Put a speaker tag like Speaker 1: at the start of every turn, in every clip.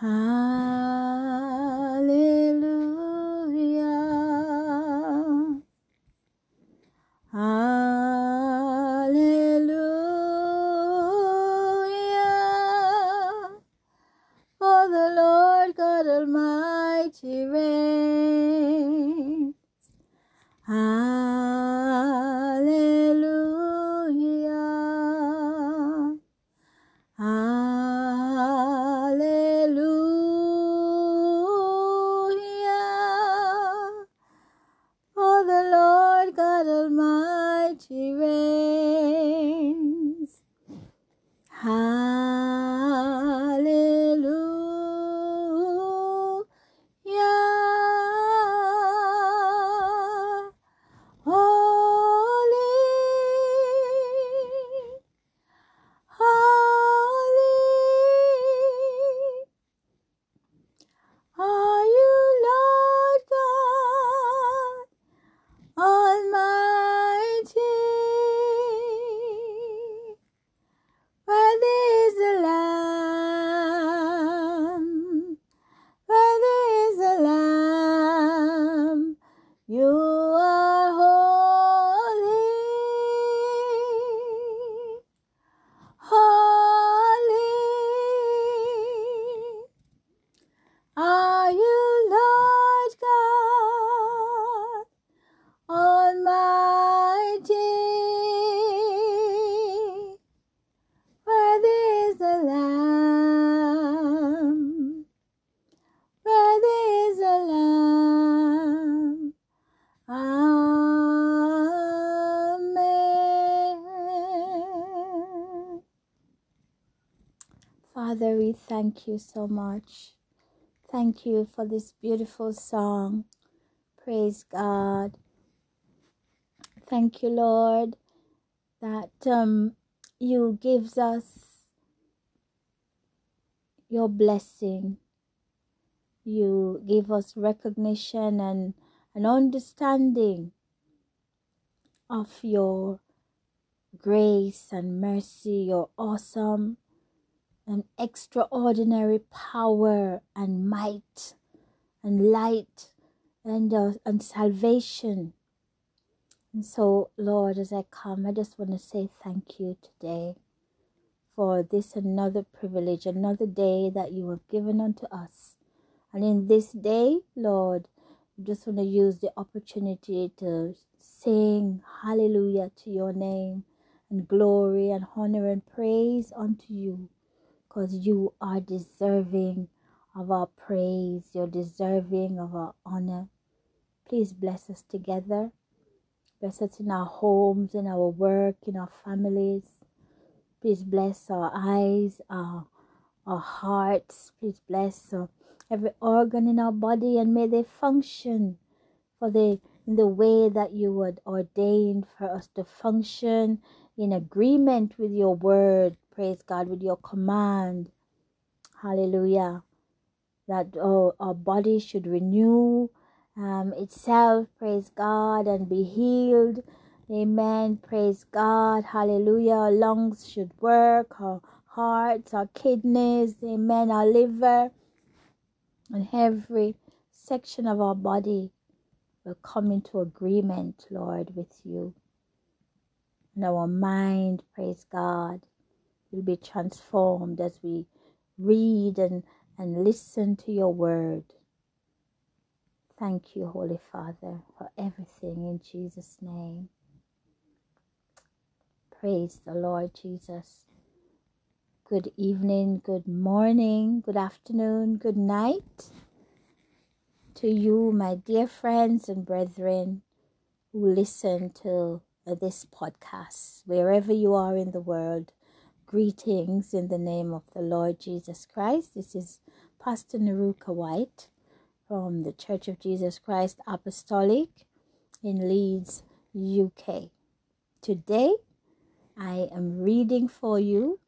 Speaker 1: Hallelujah. Father, we thank you so much. Thank you for this beautiful song. Praise God. Thank you, Lord, that um, you gives us your blessing. You give us recognition and an understanding of your grace and mercy, your awesome and extraordinary power and might and light and, uh, and salvation. And so, Lord, as I come, I just want to say thank you today for this another privilege, another day that you have given unto us. And in this day, Lord, I just want to use the opportunity to sing hallelujah to your name and glory and honor and praise unto you because you are deserving of our praise. You're deserving of our honor. Please bless us together. Bless us in our homes, in our work, in our families. Please bless our eyes, our, our hearts. Please bless uh, every organ in our body and may they function for the in the way that you would ordain for us to function in agreement with your word. Praise God, with your command. Hallelujah. That oh, our body should renew um, itself, praise God, and be healed. Amen. Praise God. Hallelujah. Our lungs should work, our hearts, our kidneys, amen, our liver, and every section of our body will come into agreement, Lord, with you. And our mind, praise God, will be transformed as we read and, and listen to your word. Thank you, Holy Father, for everything in Jesus' name. Praise the Lord Jesus. Good evening, good morning, good afternoon, good night to you, my dear friends and brethren who listen to this podcast, wherever you are in the world. Greetings in the name of the Lord Jesus Christ. This is Pastor Neruka White from the Church of Jesus Christ Apostolic in Leeds, UK. Today, I am reading for you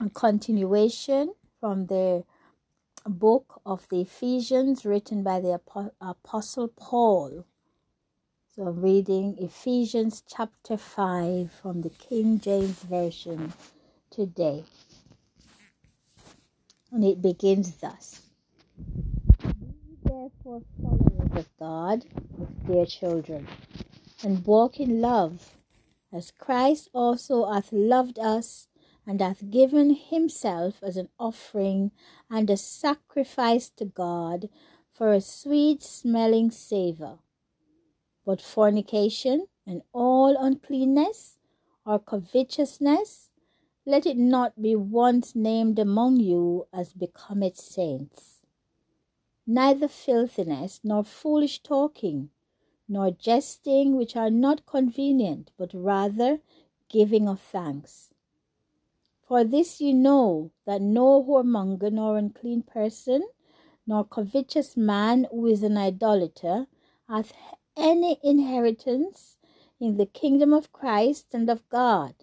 Speaker 1: a continuation from the book of the Ephesians written by the Apostle Paul. So I'm reading Ephesians chapter 5 from the King James Version today. And it begins thus Be therefore followers of God with dear children, and walk in love, as Christ also hath loved us and hath given himself as an offering and a sacrifice to God for a sweet smelling savour. But fornication and all uncleanness or covetousness, let it not be once named among you as becometh saints. Neither filthiness, nor foolish talking, nor jesting, which are not convenient, but rather giving of thanks for this you know that no whoremonger, nor unclean person, nor covetous man who is an idolater hath any inheritance in the kingdom of Christ and of God.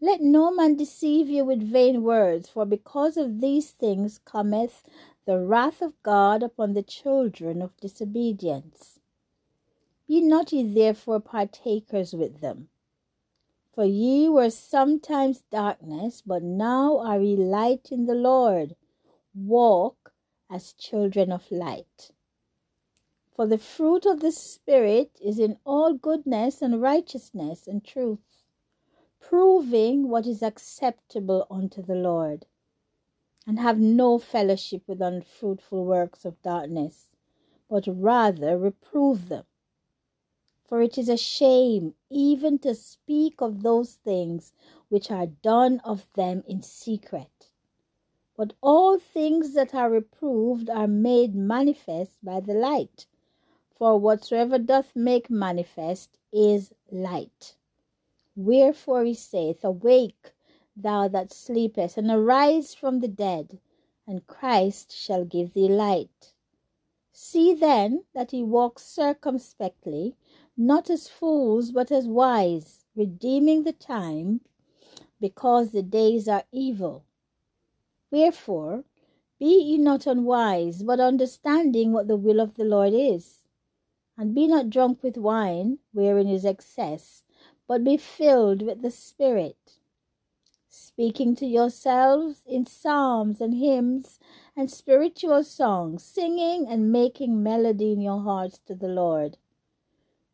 Speaker 1: Let no man deceive you with vain words, for because of these things cometh the wrath of God upon the children of disobedience. Be not ye therefore partakers with them. For ye were sometimes darkness, but now are ye light in the Lord. Walk as children of light. For the fruit of the Spirit is in all goodness and righteousness and truth, proving what is acceptable unto the Lord. And have no fellowship with unfruitful works of darkness, but rather reprove them. For it is a shame even to speak of those things which are done of them in secret. But all things that are reproved are made manifest by the light. For whatsoever doth make manifest is light. Wherefore he saith, Awake, thou that sleepest, and arise from the dead, and Christ shall give thee light. See then that he walk circumspectly not as fools, but as wise, redeeming the time, because the days are evil. Wherefore, be ye not unwise, but understanding what the will of the Lord is. And be not drunk with wine, wherein is excess, but be filled with the Spirit, speaking to yourselves in psalms and hymns and spiritual songs, singing and making melody in your hearts to the Lord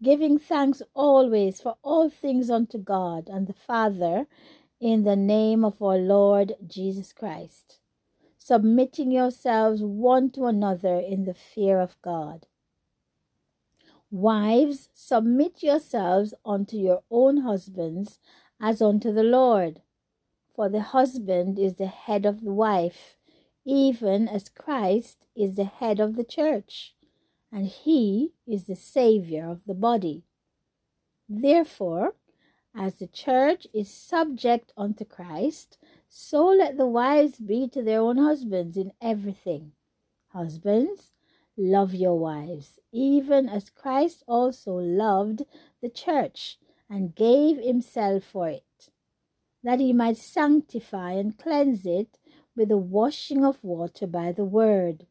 Speaker 1: giving thanks always for all things unto God and the Father in the name of our Lord Jesus Christ, submitting yourselves one to another in the fear of God. Wives, submit yourselves unto your own husbands as unto the Lord. For the husband is the head of the wife, even as Christ is the head of the church and he is the Savior of the body. Therefore, as the church is subject unto Christ, so let the wives be to their own husbands in everything. Husbands, love your wives, even as Christ also loved the church and gave himself for it, that he might sanctify and cleanse it with the washing of water by the word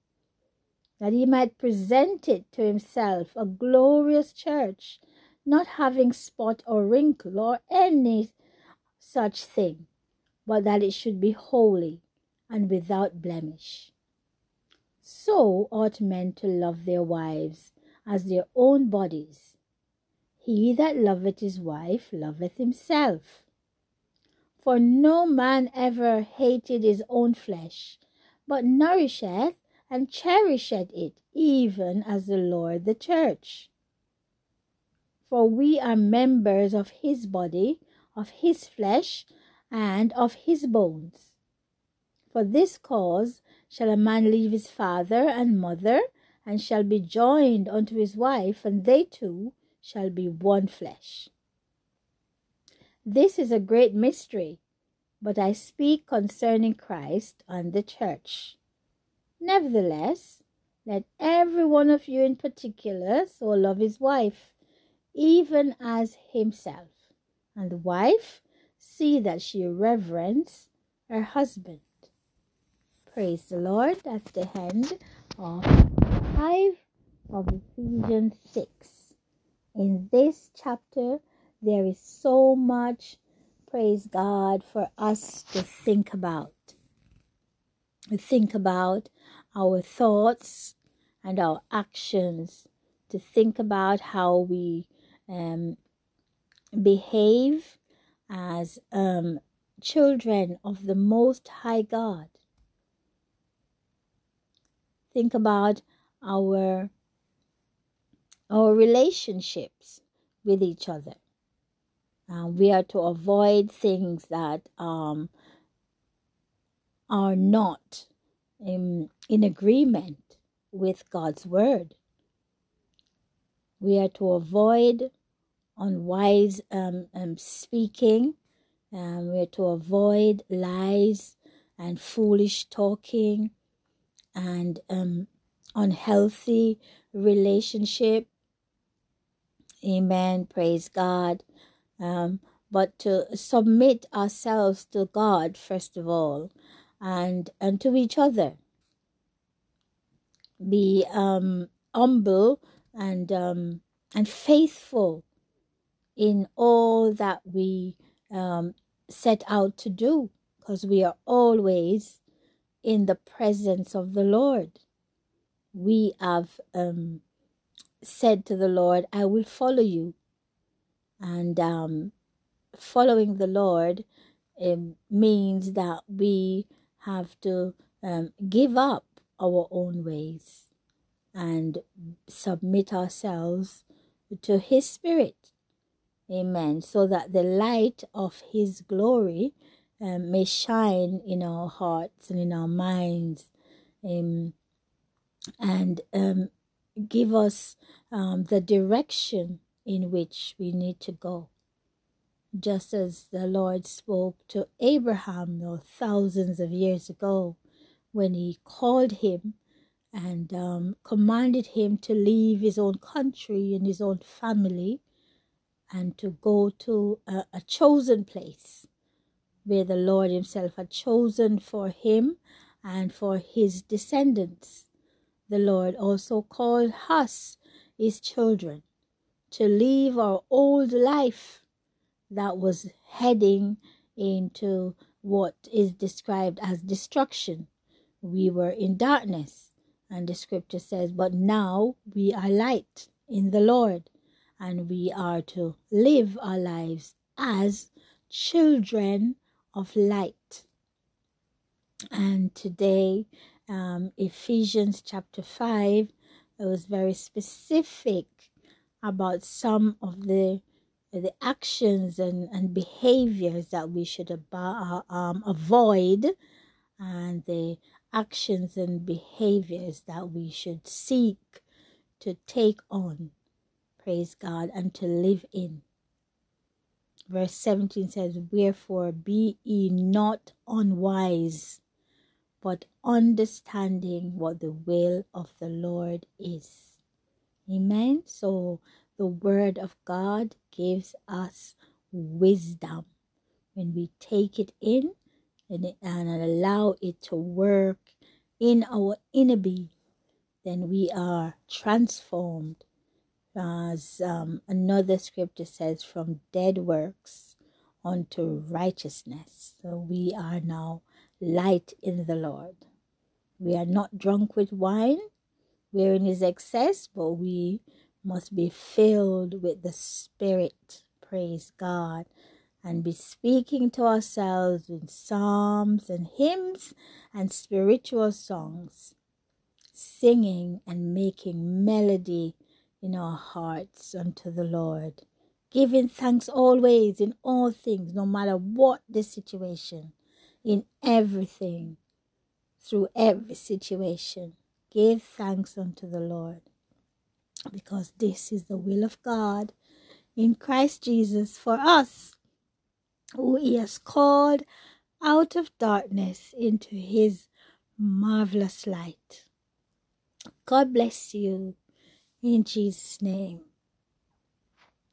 Speaker 1: that he might present it to himself a glorious church, not having spot or wrinkle or any such thing, but that it should be holy and without blemish. So ought men to love their wives as their own bodies. He that loveth his wife loveth himself. For no man ever hated his own flesh, but nourisheth and cherisheth it, even as the Lord the church. For we are members of his body, of his flesh, and of his bones. For this cause shall a man leave his father and mother, and shall be joined unto his wife, and they two shall be one flesh. This is a great mystery, but I speak concerning Christ and the church. Nevertheless, let every one of you in particular so love his wife, even as himself, and the wife see that she reverence her husband. Praise the Lord. That's the end of 5 of Ephesians 6. In this chapter, there is so much, praise God, for us to think about. We think about our thoughts and our actions, to think about how we um, behave as um, children of the Most High God. Think about our our relationships with each other. Uh, we are to avoid things that um, are not in, in agreement with God's word. We are to avoid unwise um, um, speaking. Um, we are to avoid lies and foolish talking and um, unhealthy relationship. Amen. Praise God. Um, but to submit ourselves to God first of all, and and to each other. Be um, humble and um, and faithful in all that we um, set out to do, because we are always in the presence of the Lord. We have um, said to the Lord, I will follow you. And um, following the Lord um, means that we have to um, give up our own ways and submit ourselves to His Spirit. Amen. So that the light of His glory um, may shine in our hearts and in our minds um, and um, give us um, the direction in which we need to go. Just as the Lord spoke to Abraham you know, thousands of years ago when he called him and um, commanded him to leave his own country and his own family and to go to a, a chosen place where the Lord Himself had chosen for him and for his descendants. The Lord also called us, His children, to leave our old life that was heading into what is described as destruction. We were in darkness, and the scripture says, But now we are light in the Lord, and we are to live our lives as children of light. And today, um, Ephesians chapter 5, it was very specific about some of the the actions and, and behaviors that we should ab- um, avoid and the actions and behaviors that we should seek to take on praise god and to live in verse 17 says wherefore be ye not unwise but understanding what the will of the lord is. Amen. So the word of god gives us wisdom. When we take it in and, and allow it to work in our inner being then we are transformed as um, another scripture says, from dead works unto righteousness. So we are now light in the Lord. We are not drunk with wine, wherein is excess, but we must be filled with the Spirit. Praise God. And be speaking to ourselves in psalms and hymns and spiritual songs, singing and making melody in our hearts unto the Lord, giving thanks always in all things, no matter what the situation, in everything, through every situation. Give thanks unto the Lord, because this is the will of God in Christ Jesus for us, who He has called out of darkness into His marvelous light. God bless you in Jesus' name.